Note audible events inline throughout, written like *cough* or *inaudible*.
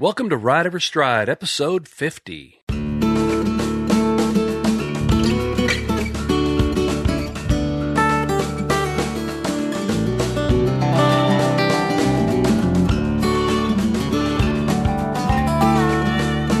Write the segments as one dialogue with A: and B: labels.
A: Welcome to Ride Every Stride, episode 50.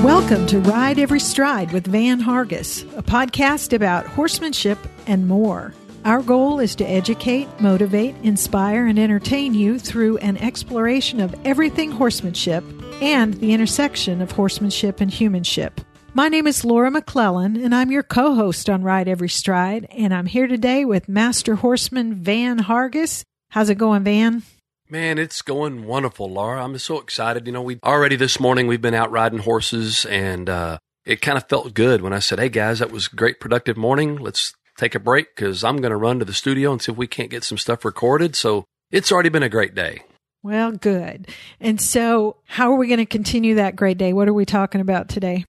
B: Welcome to Ride Every Stride with Van Hargis, a podcast about horsemanship and more. Our goal is to educate, motivate, inspire, and entertain you through an exploration of everything horsemanship and the intersection of horsemanship and humanship. My name is Laura McClellan, and I'm your co host on Ride Every Stride, and I'm here today with Master Horseman Van Hargis. How's it going, Van?
A: Man, it's going wonderful, Laura. I'm so excited. You know, we already this morning we've been out riding horses, and uh, it kind of felt good when I said, "Hey guys, that was great, productive morning. Let's take a break because I'm going to run to the studio and see if we can't get some stuff recorded." So it's already been a great day.
B: Well, good. And so, how are we going to continue that great day? What are we talking about today?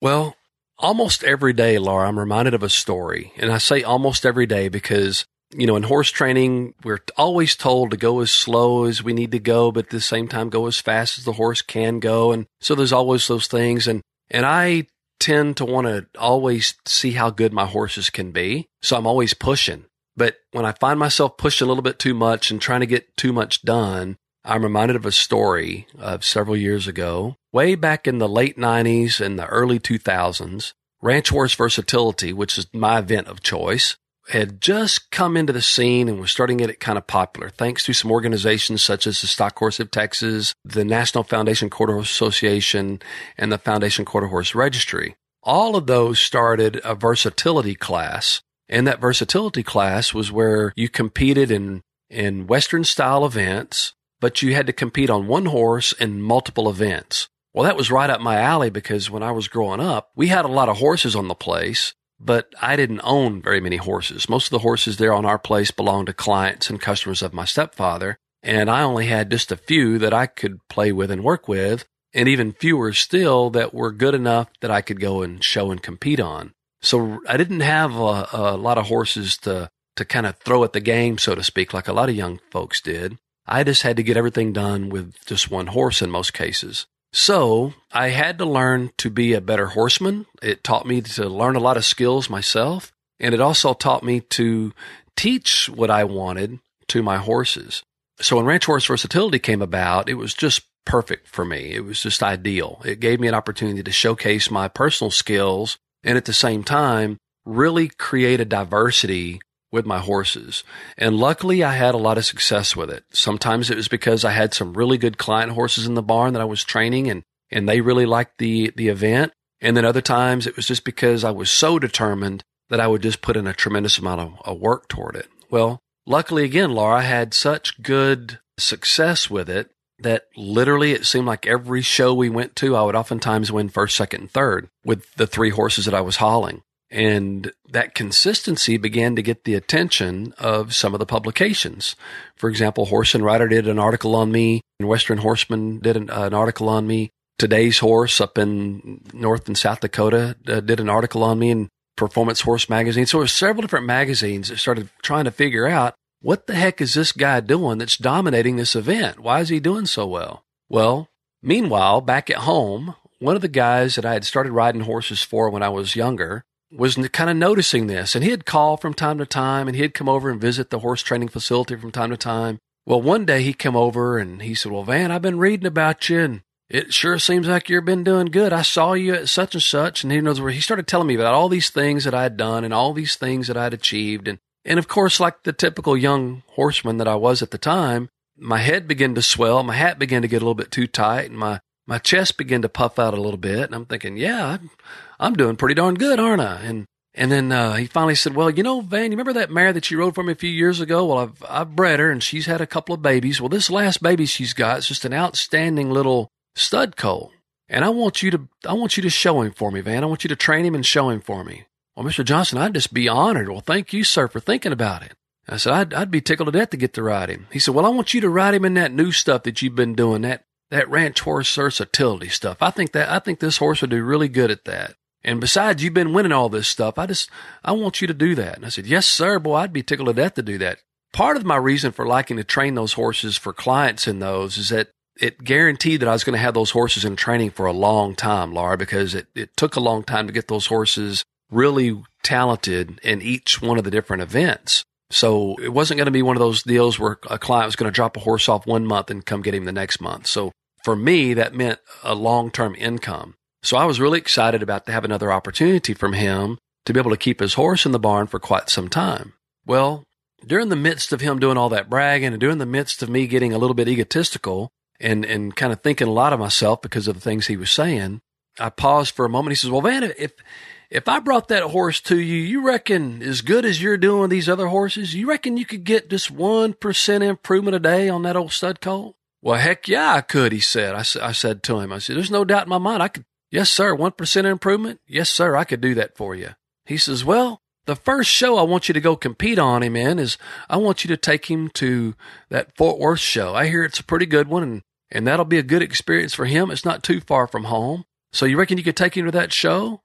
A: Well, almost every day, Laura, I'm reminded of a story, and I say almost every day because you know, in horse training, we're always told to go as slow as we need to go, but at the same time, go as fast as the horse can go. And so there's always those things. And, and I tend to want to always see how good my horses can be. So I'm always pushing. But when I find myself pushing a little bit too much and trying to get too much done, I'm reminded of a story of several years ago, way back in the late 90s and the early 2000s. Ranch Horse Versatility, which is my event of choice, had just come into the scene and was starting to get kind of popular thanks to some organizations such as the Stock Horse of Texas, the National Foundation Quarter Horse Association, and the Foundation Quarter Horse Registry. All of those started a versatility class. And that versatility class was where you competed in, in Western style events, but you had to compete on one horse in multiple events. Well, that was right up my alley because when I was growing up, we had a lot of horses on the place but I didn't own very many horses. Most of the horses there on our place belonged to clients and customers of my stepfather, and I only had just a few that I could play with and work with, and even fewer still that were good enough that I could go and show and compete on. So I didn't have a, a lot of horses to to kind of throw at the game, so to speak, like a lot of young folks did. I just had to get everything done with just one horse in most cases. So I had to learn to be a better horseman. It taught me to learn a lot of skills myself. And it also taught me to teach what I wanted to my horses. So when Ranch Horse Versatility came about, it was just perfect for me. It was just ideal. It gave me an opportunity to showcase my personal skills and at the same time really create a diversity with my horses. And luckily, I had a lot of success with it. Sometimes it was because I had some really good client horses in the barn that I was training and, and they really liked the, the event. And then other times it was just because I was so determined that I would just put in a tremendous amount of, of work toward it. Well, luckily again, Laura, had such good success with it that literally it seemed like every show we went to, I would oftentimes win first, second, and third with the three horses that I was hauling. And that consistency began to get the attention of some of the publications. For example, Horse and Rider did an article on me, and Western Horseman did an, uh, an article on me. Today's Horse up in North and South Dakota uh, did an article on me in Performance Horse magazine. So there were several different magazines that started trying to figure out what the heck is this guy doing that's dominating this event? Why is he doing so well? Well, meanwhile, back at home, one of the guys that I had started riding horses for when I was younger was kind of noticing this and he'd call from time to time and he'd come over and visit the horse training facility from time to time. Well, one day he came over and he said, well, Van, I've been reading about you and it sure seems like you've been doing good. I saw you at such and such. And he knows where he started telling me about all these things that I'd done and all these things that I'd achieved. And, and of course, like the typical young horseman that I was at the time, my head began to swell. My hat began to get a little bit too tight and my, my chest began to puff out a little bit. And I'm thinking, yeah, I'm doing pretty darn good, aren't I? And and then uh, he finally said, "Well, you know, Van, you remember that mare that you rode for me a few years ago? Well, I've I've bred her, and she's had a couple of babies. Well, this last baby she's got is just an outstanding little stud colt, and I want you to I want you to show him for me, Van. I want you to train him and show him for me." Well, Mister Johnson, I'd just be honored. Well, thank you, sir, for thinking about it. I said, I'd, I'd be tickled to death to get to ride him. He said, Well, I want you to ride him in that new stuff that you've been doing, that that ranch horse versatility stuff. I think that I think this horse would do really good at that. And besides, you've been winning all this stuff. I just, I want you to do that. And I said, yes, sir. Boy, I'd be tickled to death to do that. Part of my reason for liking to train those horses for clients in those is that it guaranteed that I was going to have those horses in training for a long time, Laura, because it, it took a long time to get those horses really talented in each one of the different events. So it wasn't going to be one of those deals where a client was going to drop a horse off one month and come get him the next month. So for me, that meant a long term income. So I was really excited about to have another opportunity from him to be able to keep his horse in the barn for quite some time. Well, during the midst of him doing all that bragging and during the midst of me getting a little bit egotistical and, and kind of thinking a lot of myself because of the things he was saying, I paused for a moment. He says, well, Van, if, if I brought that horse to you, you reckon as good as you're doing these other horses, you reckon you could get just 1% improvement a day on that old stud colt? Well, heck yeah, I could, he said. I, I said to him, I said, there's no doubt in my mind. I could, yes, sir. 1% improvement. Yes, sir. I could do that for you. He says, well, the first show I want you to go compete on him in is I want you to take him to that Fort Worth show. I hear it's a pretty good one and, and that'll be a good experience for him. It's not too far from home. So you reckon you could take him to that show?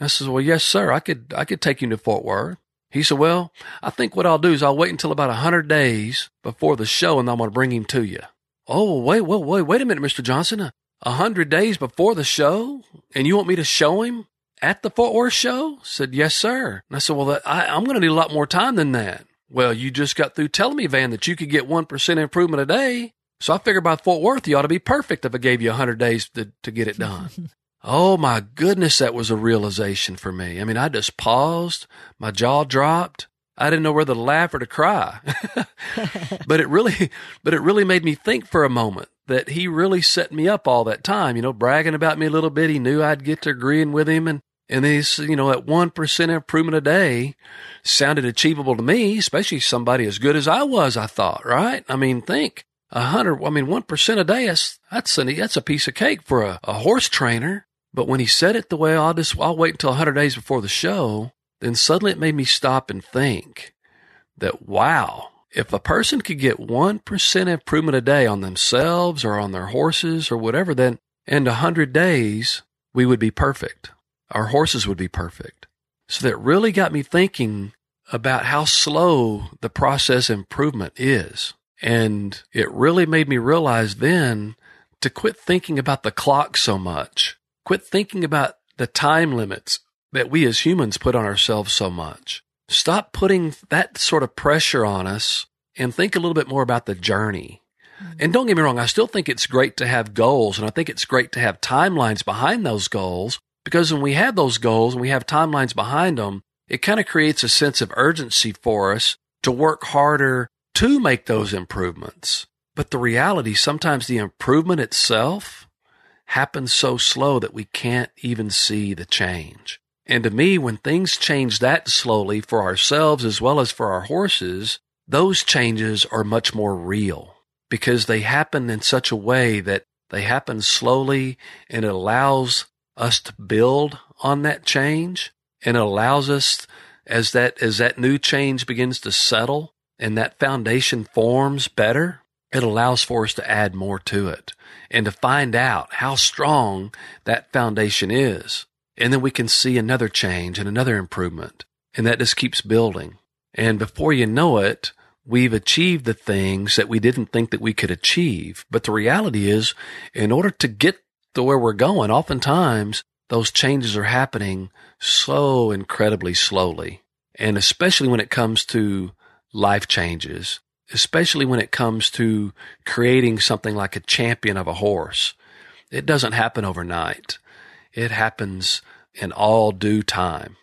A: I says, well, yes, sir. I could, I could take him to Fort Worth. He said, well, I think what I'll do is I'll wait until about a hundred days before the show and I'm going to bring him to you. Oh, wait, wait, wait, wait a minute, Mr. Johnson. A hundred days before the show and you want me to show him? at the Fort Worth show? Said, yes, sir. And I said, well, I, I'm going to need a lot more time than that. Well, you just got through telling me, Van, that you could get 1% improvement a day. So I figured by Fort Worth, you ought to be perfect if I gave you 100 days to, to get it done. *laughs* oh my goodness, that was a realization for me. I mean, I just paused, my jaw dropped. I didn't know whether to laugh or to cry. *laughs* but it really, but it really made me think for a moment that he really set me up all that time, you know, bragging about me a little bit. He knew I'd get to agreeing with him and and these, you know, that 1% improvement a day sounded achievable to me, especially somebody as good as I was, I thought, right? I mean, think a hundred, I mean, 1% a day, that's, that's, a, that's a piece of cake for a, a horse trainer. But when he said it the way I'll just, I'll wait until 100 days before the show, then suddenly it made me stop and think that, wow, if a person could get 1% improvement a day on themselves or on their horses or whatever, then in 100 days, we would be perfect our horses would be perfect. So that really got me thinking about how slow the process improvement is. And it really made me realize then to quit thinking about the clock so much, quit thinking about the time limits that we as humans put on ourselves so much. Stop putting that sort of pressure on us and think a little bit more about the journey. Mm-hmm. And don't get me wrong, I still think it's great to have goals and I think it's great to have timelines behind those goals. Because when we have those goals and we have timelines behind them, it kind of creates a sense of urgency for us to work harder to make those improvements. But the reality, sometimes the improvement itself happens so slow that we can't even see the change. And to me, when things change that slowly for ourselves as well as for our horses, those changes are much more real because they happen in such a way that they happen slowly and it allows us to build on that change and it allows us as that as that new change begins to settle and that foundation forms better it allows for us to add more to it and to find out how strong that foundation is. And then we can see another change and another improvement. And that just keeps building. And before you know it we've achieved the things that we didn't think that we could achieve. But the reality is in order to get to where we're going, oftentimes those changes are happening so incredibly slowly. And especially when it comes to life changes, especially when it comes to creating something like a champion of a horse, it doesn't happen overnight. It happens in all due time.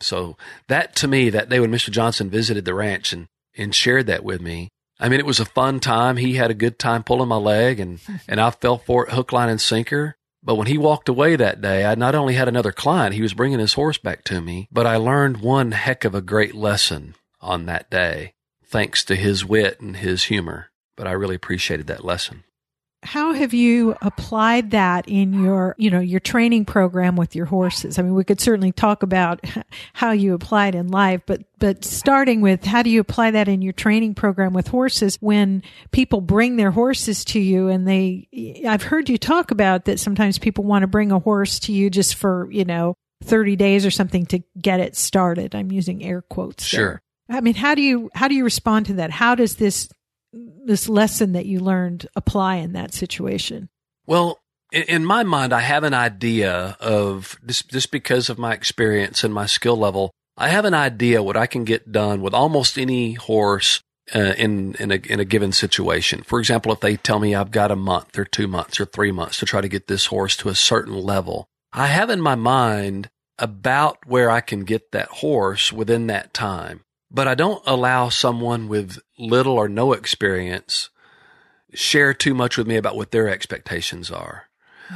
A: So that to me, that day when Mr. Johnson visited the ranch and, and shared that with me, I mean, it was a fun time. He had a good time pulling my leg and, *laughs* and I fell for it hook, line and sinker. But when he walked away that day, I not only had another client, he was bringing his horse back to me, but I learned one heck of a great lesson on that day, thanks to his wit and his humor. But I really appreciated that lesson
B: how have you applied that in your you know your training program with your horses i mean we could certainly talk about *laughs* how you apply it in life but but starting with how do you apply that in your training program with horses when people bring their horses to you and they i've heard you talk about that sometimes people want to bring a horse to you just for you know 30 days or something to get it started i'm using air quotes
A: sure
B: there. I mean how do you how do you respond to that how does this this lesson that you learned apply in that situation?
A: Well, in, in my mind, I have an idea of just, just because of my experience and my skill level. I have an idea what I can get done with almost any horse uh, in in a in a given situation. For example, if they tell me I've got a month or two months or three months to try to get this horse to a certain level, I have in my mind about where I can get that horse within that time. But I don't allow someone with little or no experience share too much with me about what their expectations are.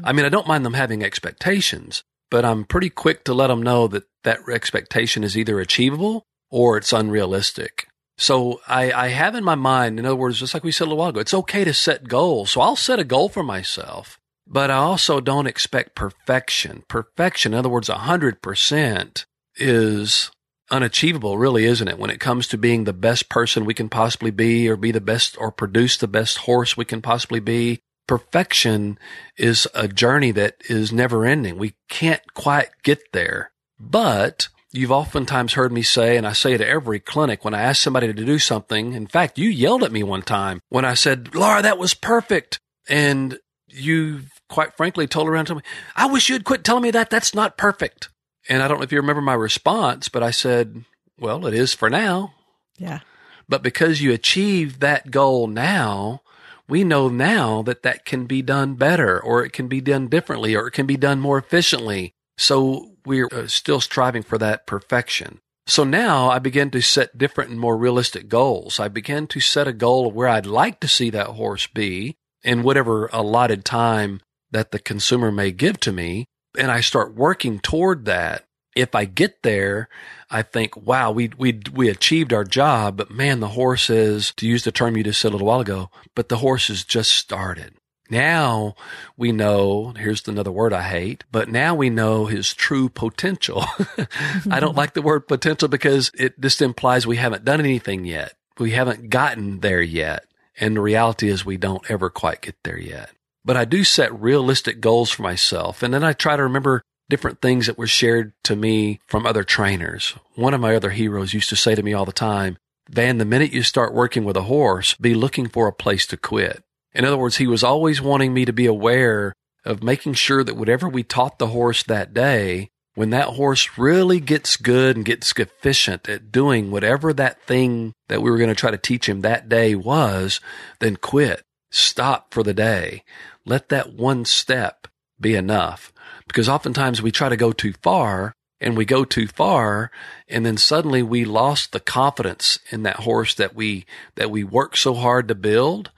A: I mean, I don't mind them having expectations, but I'm pretty quick to let them know that that expectation is either achievable or it's unrealistic. So I, I have in my mind, in other words, just like we said a little while ago, it's okay to set goals. So I'll set a goal for myself, but I also don't expect perfection. Perfection, in other words, a hundred percent is unachievable, really, isn't it? When it comes to being the best person we can possibly be or be the best or produce the best horse we can possibly be. Perfection is a journey that is never ending. We can't quite get there, but You've oftentimes heard me say, and I say it at every clinic when I ask somebody to do something. In fact, you yelled at me one time when I said, Laura, that was perfect. And you quite frankly told around to me, I wish you'd quit telling me that. That's not perfect. And I don't know if you remember my response, but I said, well, it is for now.
B: Yeah.
A: But because you achieved that goal now, we know now that that can be done better or it can be done differently or it can be done more efficiently. So we're uh, still striving for that perfection. So now I begin to set different and more realistic goals. I begin to set a goal of where I'd like to see that horse be in whatever allotted time that the consumer may give to me. And I start working toward that. If I get there, I think, wow, we, we, we achieved our job, but man, the horse is, to use the term you just said a little while ago, but the horse has just started. Now we know, here's another word I hate, but now we know his true potential. *laughs* I don't *laughs* like the word potential because it just implies we haven't done anything yet. We haven't gotten there yet. And the reality is we don't ever quite get there yet. But I do set realistic goals for myself. And then I try to remember different things that were shared to me from other trainers. One of my other heroes used to say to me all the time, Van, the minute you start working with a horse, be looking for a place to quit. In other words, he was always wanting me to be aware of making sure that whatever we taught the horse that day, when that horse really gets good and gets efficient at doing whatever that thing that we were going to try to teach him that day was, then quit. Stop for the day. Let that one step be enough. Because oftentimes we try to go too far and we go too far and then suddenly we lost the confidence in that horse that we, that we worked so hard to build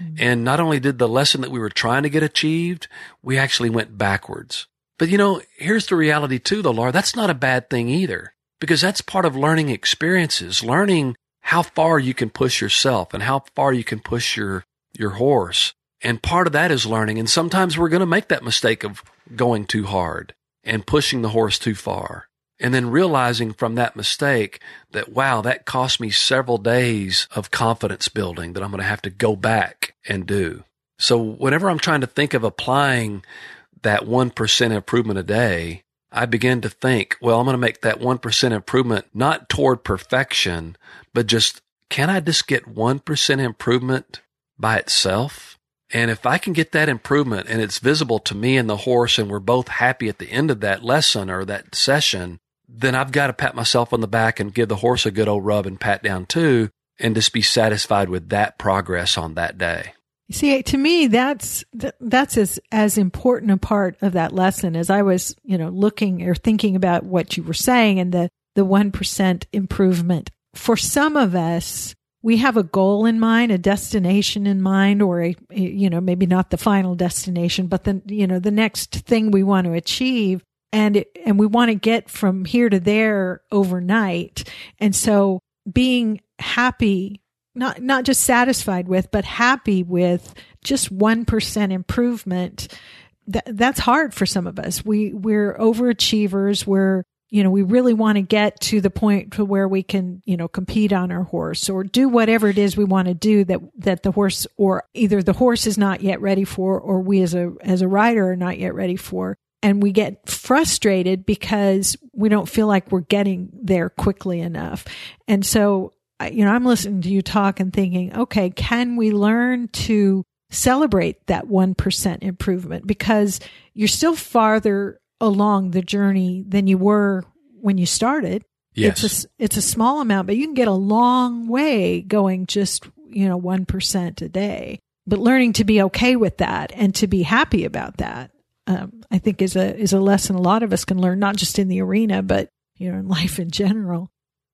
A: Mm-hmm. And not only did the lesson that we were trying to get achieved, we actually went backwards. But you know, here's the reality too, though, Laura. That's not a bad thing either, because that's part of learning experiences, learning how far you can push yourself and how far you can push your, your horse. And part of that is learning. And sometimes we're going to make that mistake of going too hard and pushing the horse too far and then realizing from that mistake that, wow, that cost me several days of confidence building that I'm going to have to go back and do. So whenever I'm trying to think of applying that 1% improvement a day, I begin to think, well, I'm going to make that 1% improvement not toward perfection, but just can I just get 1% improvement by itself? And if I can get that improvement and it's visible to me and the horse and we're both happy at the end of that lesson or that session, then I've got to pat myself on the back and give the horse a good old rub and pat down too, and just be satisfied with that progress on that day.
B: See, to me, that's that's as as important a part of that lesson as I was, you know, looking or thinking about what you were saying and the the one percent improvement. For some of us, we have a goal in mind, a destination in mind, or a you know maybe not the final destination, but the you know the next thing we want to achieve and it, and we want to get from here to there overnight. And so being happy, not not just satisfied with, but happy with just 1% improvement, that, that's hard for some of us. We we're overachievers, we're you know, we really want to get to the point to where we can, you know, compete on our horse or do whatever it is we want to do that, that the horse or either the horse is not yet ready for or we as a, as a rider are not yet ready for and we get frustrated because we don't feel like we're getting there quickly enough. And so you know, I'm listening to you talk and thinking, okay, can we learn to celebrate that 1% improvement? Because you're still farther along the journey than you were when you started.
A: Yes.
B: It's a, it's a small amount, but you can get a long way going just, you know, 1% a day. But learning to be okay with that and to be happy about that, um, I think is a, is a lesson a lot of us can learn, not just in the arena, but, you know, in *laughs* life in general.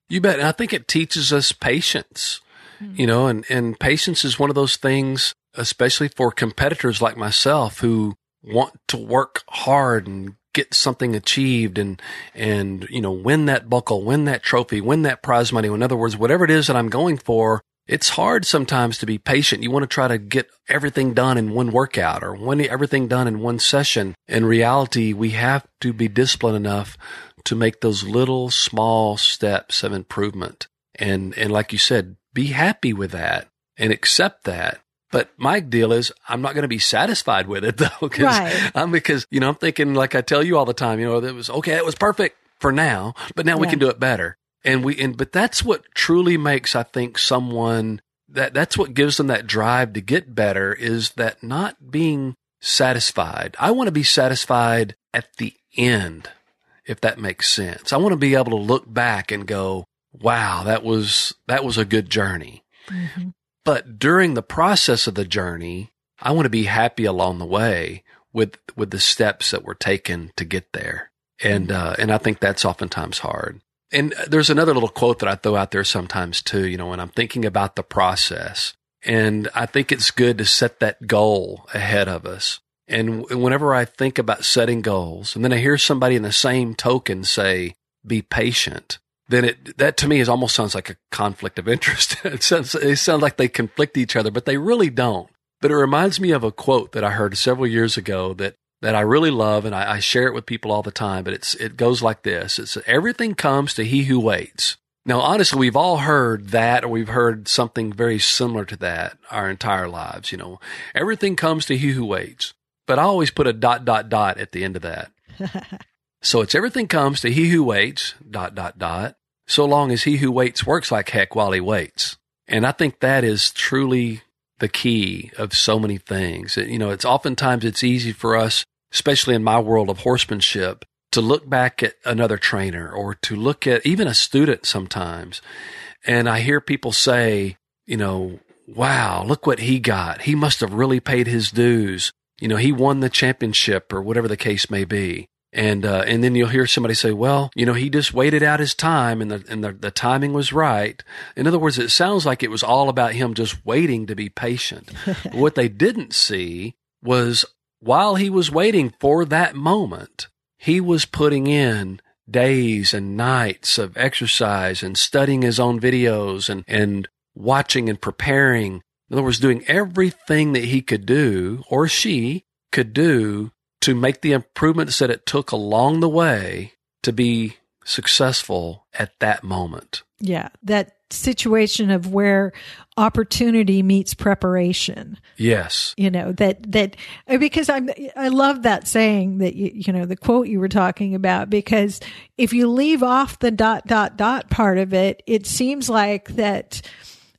A: You bet. And I think it teaches us patience, mm-hmm. you know, and, and patience is one of those things, especially for competitors like myself who want to work hard and get something achieved and, and, you know, win that buckle, win that trophy, win that prize money. In other words, whatever it is that I'm going for, it's hard sometimes to be patient. You want to try to get everything done in one workout or one, everything done in one session. In reality, we have to be disciplined enough to make those little small steps of improvement. And, and like you said, be happy with that and accept that. But my deal is I'm not going to be satisfied with it *laughs* though.
B: Cause right.
A: I'm because, you know, I'm thinking like I tell you all the time, you know, that was okay. It was perfect for now, but now yeah. we can do it better. And we, and, but that's what truly makes, I think, someone that, that's what gives them that drive to get better is that not being satisfied. I want to be satisfied at the end if that makes sense. I want to be able to look back and go, wow, that was, that was a good journey. Mm-hmm. But during the process of the journey, I want to be happy along the way with, with the steps that were taken to get there. And, mm-hmm. uh, and I think that's oftentimes hard. And there's another little quote that I throw out there sometimes too, you know, when I'm thinking about the process. And I think it's good to set that goal ahead of us. And whenever I think about setting goals and then I hear somebody in the same token say, be patient, then it, that to me is almost sounds like a conflict of interest. *laughs* it sounds, it sounds like they conflict each other, but they really don't. But it reminds me of a quote that I heard several years ago that, that I really love and I, I share it with people all the time, but it's, it goes like this. It's everything comes to he who waits. Now, honestly, we've all heard that or we've heard something very similar to that our entire lives. You know, everything comes to he who waits but I always put a dot, dot, dot at the end of that. *laughs* so it's everything comes to he who waits, dot, dot, dot, so long as he who waits works like heck while he waits. And I think that is truly the key of so many things. You know, it's oftentimes it's easy for us, especially in my world of horsemanship, to look back at another trainer or to look at even a student sometimes. And I hear people say, you know, wow, look what he got. He must have really paid his dues you know, he won the championship or whatever the case may be. And, uh, and then you'll hear somebody say, well, you know, he just waited out his time and the, and the, the timing was right. In other words, it sounds like it was all about him just waiting to be patient. *laughs* what they didn't see was while he was waiting for that moment, he was putting in days and nights of exercise and studying his own videos and, and watching and preparing in other words, doing everything that he could do or she could do to make the improvements that it took along the way to be successful at that moment.
B: Yeah, that situation of where opportunity meets preparation.
A: Yes.
B: You know, that that because I'm I love that saying that you you know the quote you were talking about because if you leave off the dot dot dot part of it, it seems like that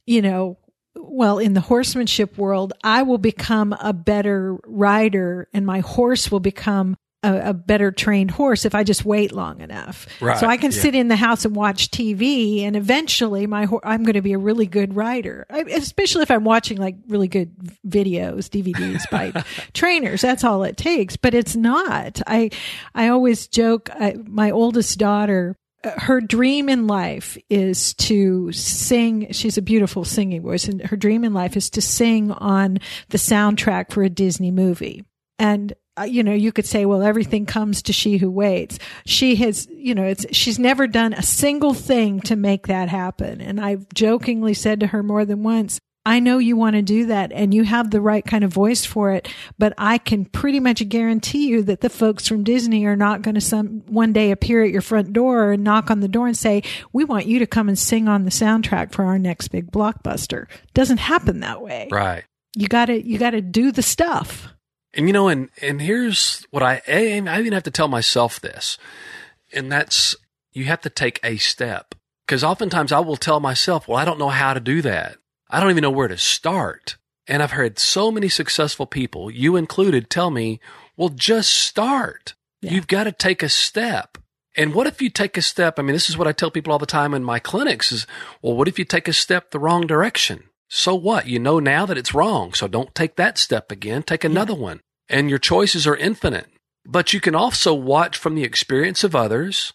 B: you know well, in the horsemanship world, I will become a better rider and my horse will become a, a better trained horse if I just wait long enough.
A: Right,
B: so I can
A: yeah.
B: sit in the house and watch TV and eventually my ho- I'm going to be a really good rider. I, especially if I'm watching like really good videos, DVDs by *laughs* trainers. That's all it takes, but it's not. I I always joke I, my oldest daughter her dream in life is to sing. She's a beautiful singing voice, and her dream in life is to sing on the soundtrack for a Disney movie. And uh, you know, you could say, well, everything comes to she who waits. She has, you know, it's, she's never done a single thing to make that happen. And I've jokingly said to her more than once, I know you want to do that and you have the right kind of voice for it, but I can pretty much guarantee you that the folks from Disney are not going to some one day appear at your front door and knock on the door and say, "We want you to come and sing on the soundtrack for our next big blockbuster." Doesn't happen that way.
A: Right.
B: You got to you got to do the stuff.
A: And you know, and and here's what I I even have to tell myself this, and that's you have to take a step Because oftentimes I will tell myself, well, I don't know how to do that. I don't even know where to start. And I've heard so many successful people, you included, tell me, well, just start.
B: Yeah.
A: You've got to take a step. And what if you take a step? I mean, this is what I tell people all the time in my clinics is, well, what if you take a step the wrong direction? So what? You know now that it's wrong. So don't take that step again. Take another yeah. one. And your choices are infinite. But you can also watch from the experience of others,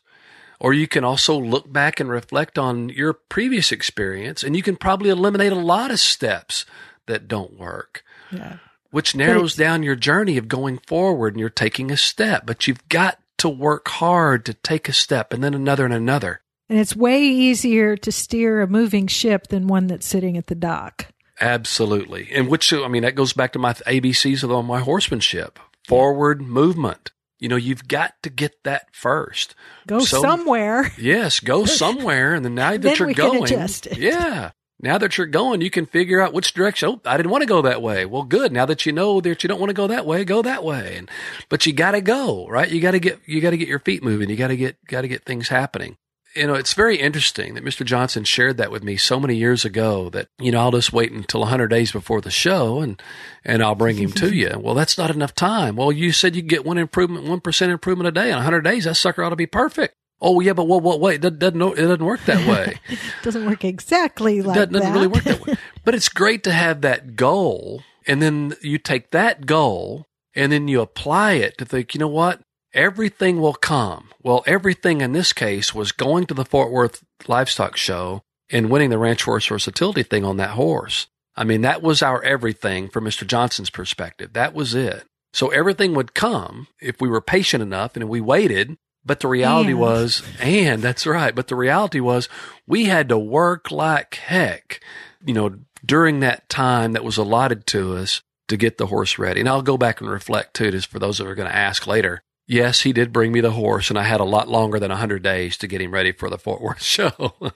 A: or you can also look back and reflect on your previous experience, and you can probably eliminate a lot of steps that don't work.
B: Yeah.
A: Which narrows down your journey of going forward and you're taking a step, but you've got to work hard to take a step and then another and another.
B: And it's way easier to steer a moving ship than one that's sitting at the dock.
A: Absolutely. And which, I mean, that goes back to my ABCs of my horsemanship forward movement. You know, you've got to get that first.
B: Go so, somewhere.
A: Yes, go *laughs* somewhere. And then now that then you're going, yeah. Now that you're going, you can figure out which direction. Oh, I didn't want to go that way. Well, good. Now that you know that you don't want to go that way, go that way. And, but you got to go, right? You got to get, you got to get your feet moving. You got to get, got to get things happening. You know, it's very interesting that Mr. Johnson shared that with me so many years ago that, you know, I'll just wait until 100 days before the show and, and I'll bring him to you. Well, that's not enough time. Well, you said you get one improvement, 1% improvement a day. In 100 days, that sucker ought to be perfect. Oh yeah, but what? What? Wait, it doesn't. It doesn't work that *laughs* way.
B: It doesn't work exactly like
A: doesn't,
B: that.
A: Doesn't really work that way. But it's great to have that goal, and then you take that goal and then you apply it to think. You know what? Everything will come. Well, everything in this case was going to the Fort Worth Livestock Show and winning the Ranch Horse Versatility thing on that horse. I mean, that was our everything from Mr. Johnson's perspective. That was it. So everything would come if we were patient enough and we waited but the reality and. was, and that's right. But the reality was we had to work like heck, you know, during that time that was allotted to us to get the horse ready. And I'll go back and reflect too, just for those that are going to ask later. Yes, he did bring me the horse, and I had a lot longer than 100 days to get him ready for the Fort Worth *laughs* show. *laughs* um,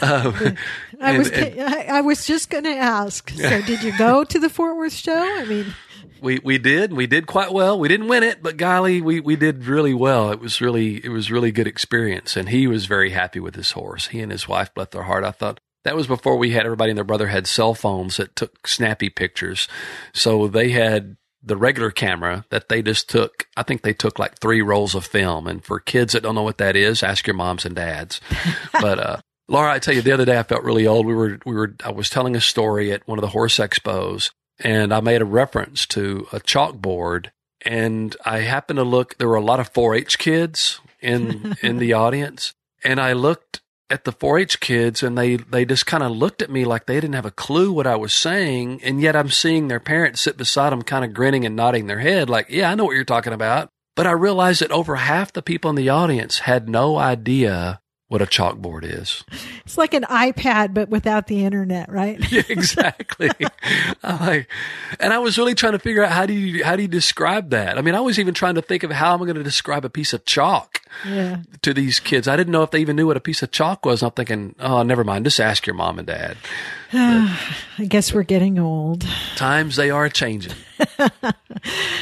B: I, and, was, and, I was just going to ask. So, *laughs* did you go to the Fort Worth show? I mean,
A: we we did we did quite well. We didn't win it, but golly, we we did really well. It was really it was really good experience, and he was very happy with his horse. He and his wife, bless their heart. I thought that was before we had everybody and their brother had cell phones that took snappy pictures, so they had the regular camera that they just took. I think they took like three rolls of film. And for kids that don't know what that is, ask your moms and dads. *laughs* but uh, Laura, I tell you, the other day I felt really old. We were we were I was telling a story at one of the horse expos and I made a reference to a chalkboard. And I happened to look, there were a lot of 4 H kids in, *laughs* in the audience. And I looked at the 4 H kids and they, they just kind of looked at me like they didn't have a clue what I was saying. And yet I'm seeing their parents sit beside them, kind of grinning and nodding their head, like, yeah, I know what you're talking about. But I realized that over half the people in the audience had no idea what a chalkboard is.
B: It's like an iPad, but without the internet, right? *laughs*
A: yeah, exactly. *laughs* I like, and I was really trying to figure out how do you how do you describe that? I mean, I was even trying to think of how am I going to describe a piece of chalk
B: yeah.
A: to these kids. I didn't know if they even knew what a piece of chalk was. I'm thinking, oh, never mind. Just ask your mom and dad. *sighs*
B: I guess we're getting old.
A: Times they are changing. *laughs*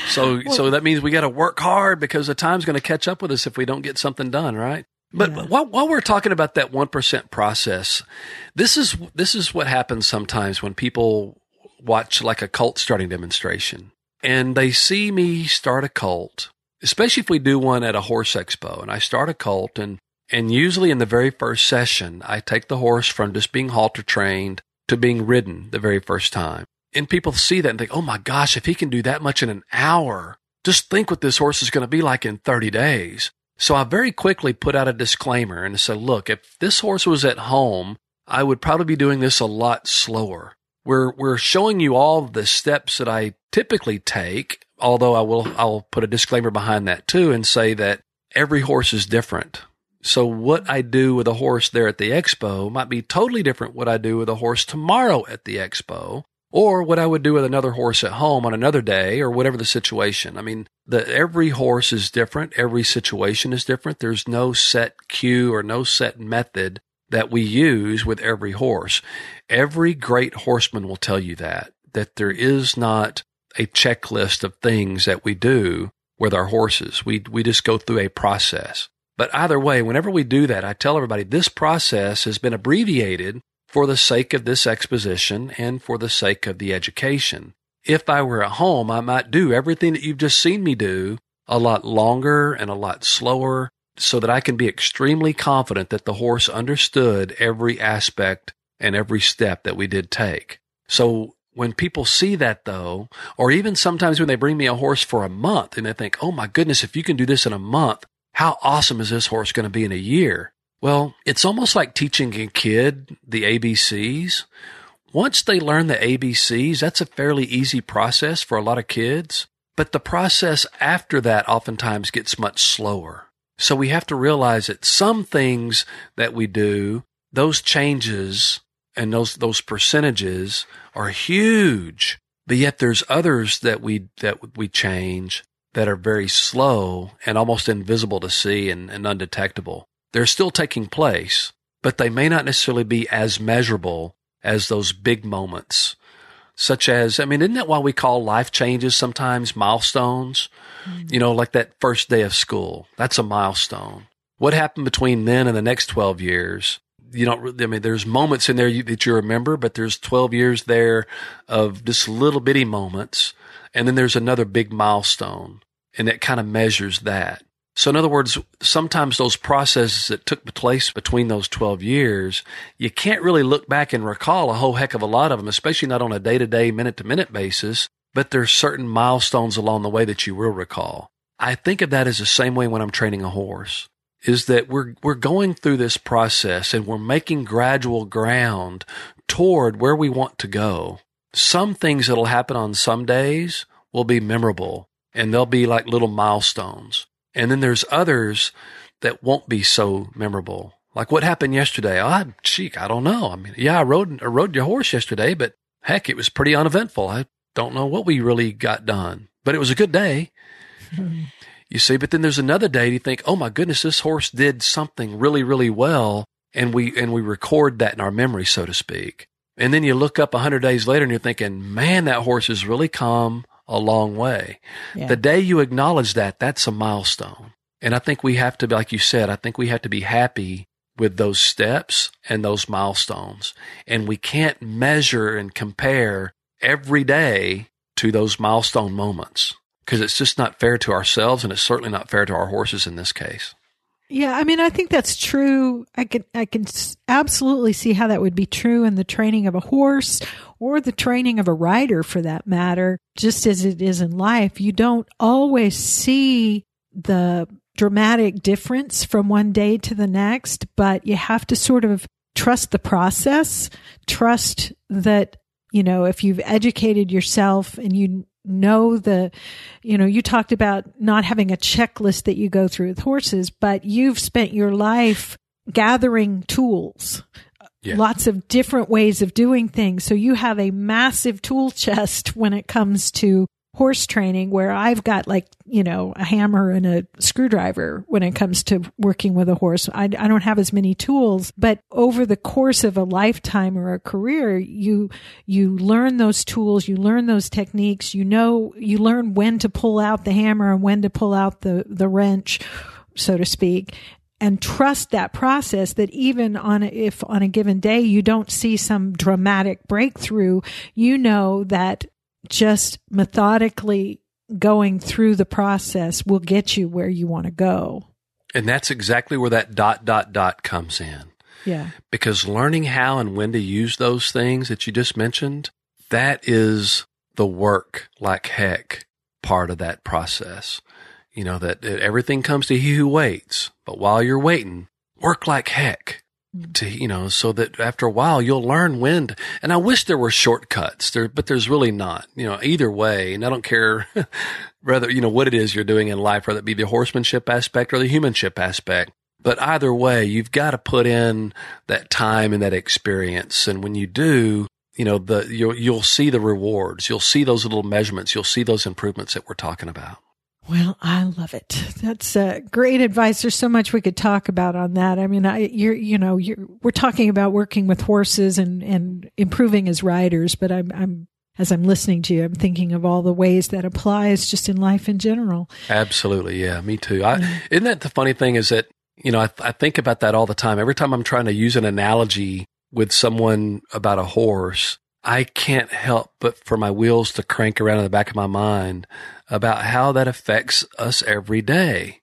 A: so well, so that means we got to work hard because the time's going to catch up with us if we don't get something done, right? But yeah. while, while we're talking about that 1% process, this is, this is what happens sometimes when people watch like a colt starting demonstration and they see me start a colt, especially if we do one at a horse expo and I start a colt and, and usually in the very first session, I take the horse from just being halter trained to being ridden the very first time. And people see that and think, oh my gosh, if he can do that much in an hour, just think what this horse is going to be like in 30 days. So I very quickly put out a disclaimer and said, look, if this horse was at home, I would probably be doing this a lot slower. We're, we're showing you all the steps that I typically take, although I will, I'll put a disclaimer behind that too and say that every horse is different. So what I do with a horse there at the expo might be totally different what I do with a horse tomorrow at the expo or what I would do with another horse at home on another day or whatever the situation. I mean, the, every horse is different. Every situation is different. There's no set cue or no set method that we use with every horse. Every great horseman will tell you that, that there is not a checklist of things that we do with our horses. We, we just go through a process. But either way, whenever we do that, I tell everybody this process has been abbreviated for the sake of this exposition and for the sake of the education. If I were at home, I might do everything that you've just seen me do a lot longer and a lot slower so that I can be extremely confident that the horse understood every aspect and every step that we did take. So when people see that though, or even sometimes when they bring me a horse for a month and they think, Oh my goodness, if you can do this in a month, how awesome is this horse going to be in a year? Well, it's almost like teaching a kid the ABCs. Once they learn the ABCs, that's a fairly easy process for a lot of kids. But the process after that oftentimes gets much slower. So we have to realize that some things that we do, those changes and those, those percentages are huge. But yet there's others that we, that we change that are very slow and almost invisible to see and, and undetectable. They're still taking place, but they may not necessarily be as measurable as those big moments such as, I mean, isn't that why we call life changes sometimes milestones? Mm-hmm. You know, like that first day of school. That's a milestone. What happened between then and the next 12 years? You don't, I mean, there's moments in there you, that you remember, but there's 12 years there of just little bitty moments. And then there's another big milestone and it kind of measures that. So in other words, sometimes those processes that took place between those 12 years, you can't really look back and recall a whole heck of a lot of them, especially not on a day to day, minute to minute basis, but there's certain milestones along the way that you will recall. I think of that as the same way when I'm training a horse is that we're, we're going through this process and we're making gradual ground toward where we want to go. Some things that'll happen on some days will be memorable and they'll be like little milestones. And then there's others that won't be so memorable. Like what happened yesterday? Ah, oh, cheek, I don't know. I mean, yeah, I rode, I rode your horse yesterday, but heck, it was pretty uneventful. I don't know what we really got done, but it was a good day. *laughs* you see, but then there's another day you think, oh my goodness, this horse did something really, really well. And we, and we record that in our memory, so to speak. And then you look up a hundred days later and you're thinking, man, that horse is really calm a long way. Yeah. The day you acknowledge that, that's a milestone. And I think we have to, like you said, I think we have to be happy with those steps and those milestones. And we can't measure and compare every day to those milestone moments because it's just not fair to ourselves and it's certainly not fair to our horses in this case.
B: Yeah, I mean, I think that's true. I can I can absolutely see how that would be true in the training of a horse or the training of a rider for that matter, just as it is in life. You don't always see the dramatic difference from one day to the next, but you have to sort of trust the process, trust that, you know, if you've educated yourself and you know the, you know, you talked about not having a checklist that you go through with horses, but you've spent your life gathering tools. Yeah. Lots of different ways of doing things. So you have a massive tool chest when it comes to horse training where I've got like, you know, a hammer and a screwdriver when it comes to working with a horse. I, I don't have as many tools, but over the course of a lifetime or a career, you, you learn those tools, you learn those techniques, you know, you learn when to pull out the hammer and when to pull out the, the wrench, so to speak and trust that process that even on a, if on a given day you don't see some dramatic breakthrough you know that just methodically going through the process will get you where you want to go.
A: And that's exactly where that dot, dot, dot comes in.
B: Yeah.
A: Because learning how and when to use those things that you just mentioned, that is the work like heck part of that process. You know, that, everything comes to he who waits, but while you're waiting, work like heck mm-hmm. to you know so that after a while you'll learn when to, and i wish there were shortcuts. There but there's really not you know either way. And i don't care *laughs* whether you know what it is you're doing in life whether it be the horsemanship aspect or the humanship aspect. But either way you've got to put in that time and that experience. And when you do you know the you'll you'll see the rewards. You'll see those little measurements. You'll see those improvements that we're talking about
B: well, I love it. That's uh, great advice. There's so much we could talk about on that. I mean, I, you're, you know, you're, we're talking about working with horses and, and improving as riders, but I'm, I'm, as I'm listening to you, I'm thinking of all the ways that applies just in life in general.
A: Absolutely. Yeah. Me too. I, Isn't that the funny thing is that You know, I, I think about that all the time. Every time I'm trying to use an analogy with someone about a horse, I can't help but for my wheels to crank around in the back of my mind about how that affects us every day.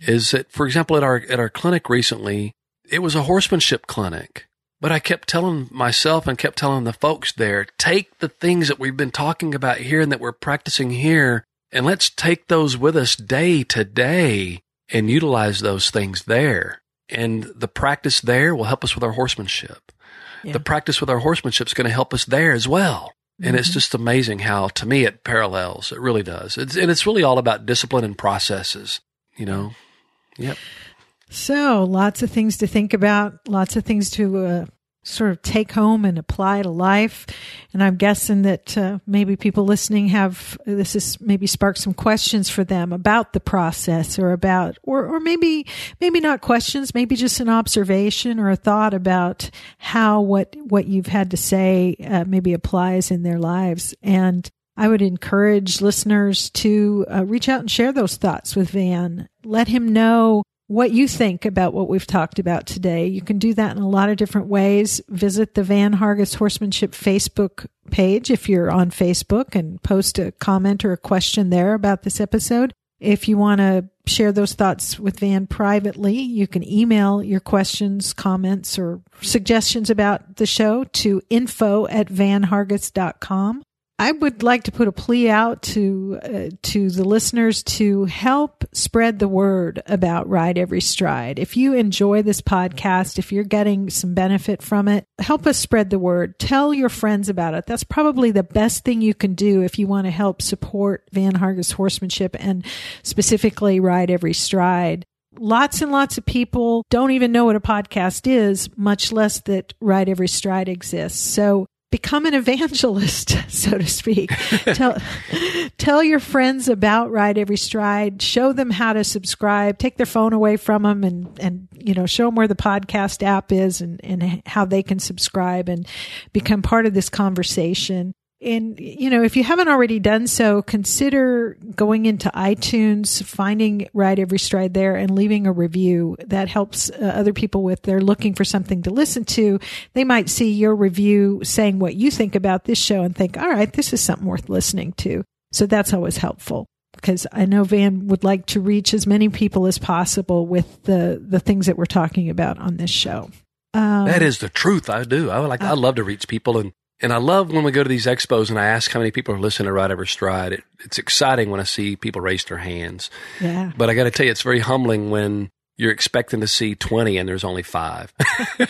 A: Is that, for example, at our, at our clinic recently, it was a horsemanship clinic. But I kept telling myself and kept telling the folks there, take the things that we've been talking about here and that we're practicing here, and let's take those with us day to day and utilize those things there. And the practice there will help us with our horsemanship. Yeah. The practice with our horsemanship is going to help us there as well. And mm-hmm. it's just amazing how, to me, it parallels. It really does. It's, and it's really all about discipline and processes, you know? Yep.
B: So, lots of things to think about, lots of things to uh, sort of take home and apply to life. And I'm guessing that uh, maybe people listening have this is maybe sparked some questions for them about the process or about, or, or maybe, maybe not questions, maybe just an observation or a thought about how what, what you've had to say uh, maybe applies in their lives. And I would encourage listeners to uh, reach out and share those thoughts with Van. Let him know what you think about what we've talked about today. You can do that in a lot of different ways. Visit the Van Hargis Horsemanship Facebook page if you're on Facebook and post a comment or a question there about this episode. If you want to share those thoughts with Van privately, you can email your questions, comments, or suggestions about the show to info at vanhargis.com. I would like to put a plea out to uh, to the listeners to help spread the word about Ride Every Stride. If you enjoy this podcast, if you're getting some benefit from it, help us spread the word. Tell your friends about it. That's probably the best thing you can do if you want to help support Van Hargis horsemanship and specifically Ride Every Stride lots and lots of people don't even know what a podcast is, much less that Ride Every Stride exists. So become an evangelist, *laughs* so to speak. tell, *laughs* tell your friends about Ride Every Stride. Show them how to subscribe. Take their phone away from them and, and, you know, show them where the podcast app is and, and how they can subscribe and become part of this conversation. And, you know, if you haven't already done so, consider going into iTunes, finding Ride Every Stride there and leaving a review. That helps uh, other people with they're looking for something to listen to. They might see your review saying what you think about this show and think, all right, this is something worth listening to. So that's always helpful because I know Van would like to reach as many people as possible with the, the things that we're talking about on this show.
A: Um, that is the truth. I do. I like. Uh, I love to reach people, and and I love when we go to these expos and I ask how many people are listening to Ride Every Stride. It, it's exciting when I see people raise their hands.
B: Yeah.
A: But I got to tell you, it's very humbling when you're expecting to see 20 and there's only five. *laughs*
B: well,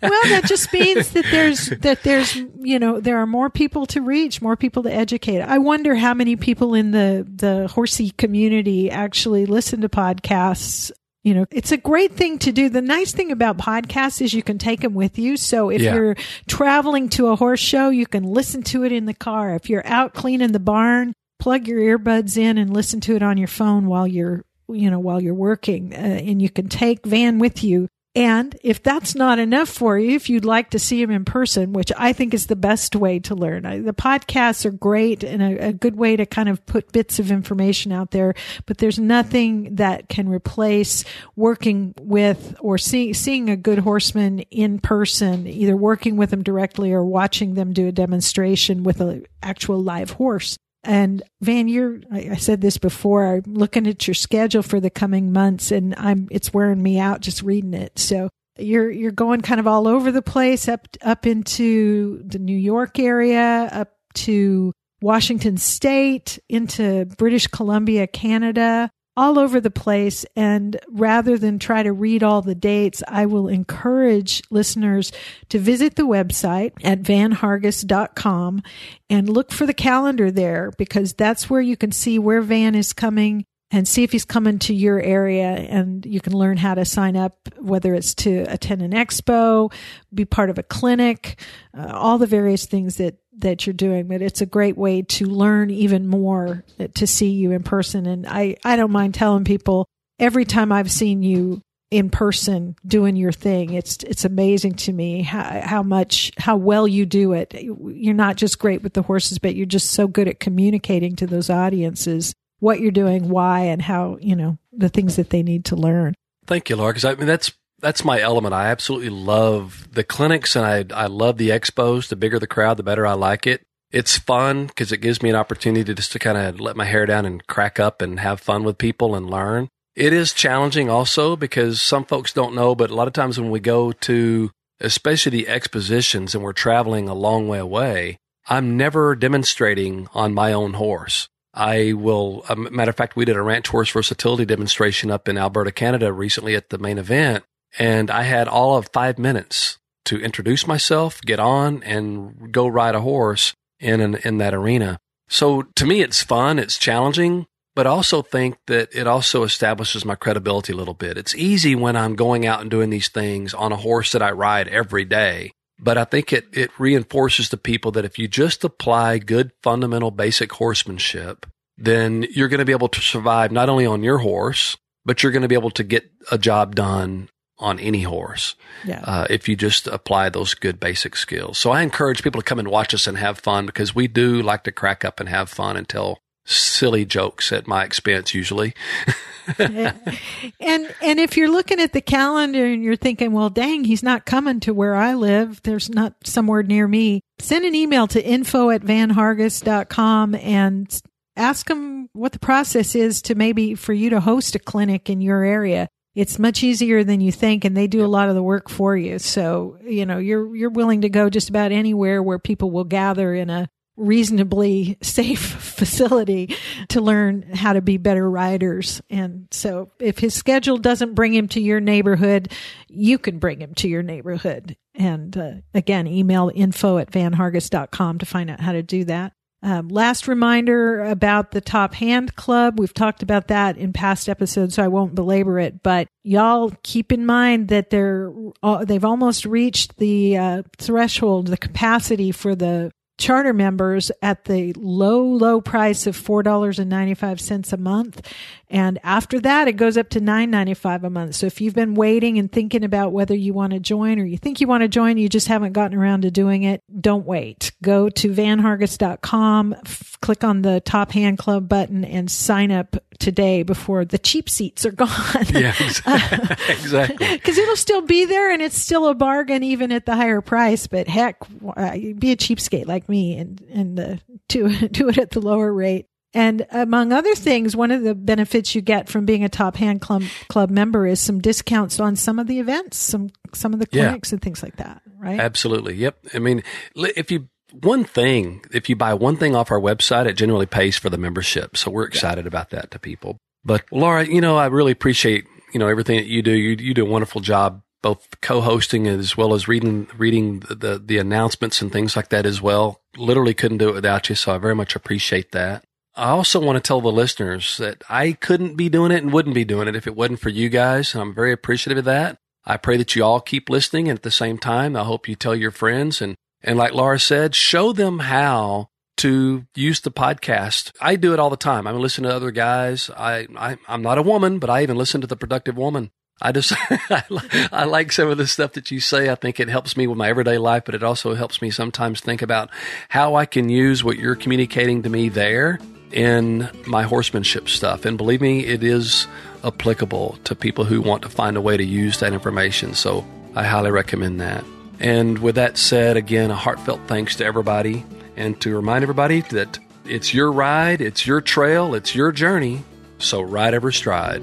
B: that just means that there's, that there's, you know, there are more people to reach, more people to educate. I wonder how many people in the, the horsey community actually listen to podcasts you know, it's a great thing to do. The nice thing about podcasts is you can take them with you. So if yeah. you're traveling to a horse show, you can listen to it in the car. If you're out cleaning the barn, plug your earbuds in and listen to it on your phone while you're, you know, while you're working. Uh, and you can take Van with you and if that's not enough for you, if you'd like to see him in person, which I think is the best way to learn, the podcasts are great and a, a, good way to kind of put bits of information out there, but there's nothing that can replace working with or see, seeing a good horseman in person, either working with them directly or watching them do a demonstration with an actual live horse. And Van, you're, I said this before, I'm looking at your schedule for the coming months and I'm, it's wearing me out just reading it. So you're, you're going kind of all over the place up, up into the New York area, up to Washington state, into British Columbia, Canada all over the place. And rather than try to read all the dates, I will encourage listeners to visit the website at vanhargis.com and look for the calendar there because that's where you can see where Van is coming and see if he's coming to your area and you can learn how to sign up whether it's to attend an expo be part of a clinic uh, all the various things that that you're doing, but it's a great way to learn even more to see you in person. And I, I don't mind telling people every time I've seen you in person doing your thing, it's, it's amazing to me how, how much, how well you do it. You're not just great with the horses, but you're just so good at communicating to those audiences what you're doing, why, and how, you know, the things that they need to learn.
A: Thank you, Laura, because I mean that's that's my element. I absolutely love the clinics and I I love the expos. The bigger the crowd, the better I like it. It's fun because it gives me an opportunity to just to kind of let my hair down and crack up and have fun with people and learn. It is challenging also because some folks don't know, but a lot of times when we go to especially the expositions and we're traveling a long way away, I'm never demonstrating on my own horse. I will, a matter of fact, we did a ranch horse versatility demonstration up in Alberta, Canada recently at the Mane Event. And I had all of five minutes to introduce myself, get on and go ride a horse in, an, in that arena. So to me, it's fun. It's challenging, but I also think that it also establishes my credibility a little bit. It's easy when I'm going out and doing these things on a horse that I ride every day. But I think it, it reinforces to people that if you just apply good fundamental basic horsemanship, then you're going to be able to survive not only on your horse, but you're going to be able to get a job done on any horse yeah. uh, if you just apply those good basic skills. So I encourage people to come and watch us and have fun because we do like to crack up and have fun and tell silly jokes at my expense usually. *laughs* *laughs*
B: and and if you're looking at the calendar and you're thinking, well, dang, he's not coming to where I live. There's not somewhere near me. Send an email to info at vanhargis.com and ask them what the process is to maybe for you to host a clinic in your area it's much easier than you think and they do a lot of the work for you. So, you know, you're, you're willing to go just about anywhere where people will gather in a reasonably safe *laughs* facility to learn how to be better riders. And so if his schedule doesn't bring him to your neighborhood, you can bring him to your neighborhood. And uh, again, email info at vanhargis.com to find out how to do that. Um, last reminder about the Top Hand Club. We've talked about that in past episodes, so I won't belabor it. But y'all keep in mind that they're uh, they've almost reached the uh, threshold, the capacity for the charter members at the low, low price of $4.95 a month. And after that, it goes up to $9.95 a month. So if you've been waiting and thinking about whether you want to join or you think you want to join, you just haven't gotten around to doing it, don't wait. Go to vanhargis.com, f- click on the top hand club button and sign up today before the cheap seats are *laughs* gone.
A: Yeah, exactly. *laughs*
B: Because it'll still be there and it's still a bargain even at the higher price. But heck, uh, be a cheapskate like me and, and uh, do, *laughs* do it at the lower rate. And among other things, one of the benefits you get from being a top hand club, club member is some discounts on some of the events, some some of the clinics yeah. and things like that, right?
A: Absolutely. Yep. I mean, if you one thing, if you buy one thing off our website, it generally pays for the membership. So we're excited yeah. about that to people. But Laura, you know, I really appreciate, you know, everything that you do. You, you do a wonderful job both co-hosting as well as reading reading the, the, the announcements and things like that as well. Literally couldn't do it without you, so I very much appreciate that. I also want to tell the listeners that I couldn't be doing it and wouldn't be doing it if it wasn't for you guys. And I'm very appreciative of that. I pray that you all keep listening. And at the same time, I hope you tell your friends and, and like Laura said, show them how to use the podcast. I do it all the time. I listen to other guys. I, I, I'm not a woman, but I even listen to the productive woman. I just, *laughs* I like some of the stuff that you say. I think it helps me with my everyday life, but it also helps me sometimes think about how I can use what you're communicating to me there in my horsemanship stuff. And believe me, it is applicable to people who want to find a way to use that information. So I highly recommend that. And with that said, again, a heartfelt thanks to everybody and to remind everybody that it's your ride, it's your trail, it's your journey. So ride every stride.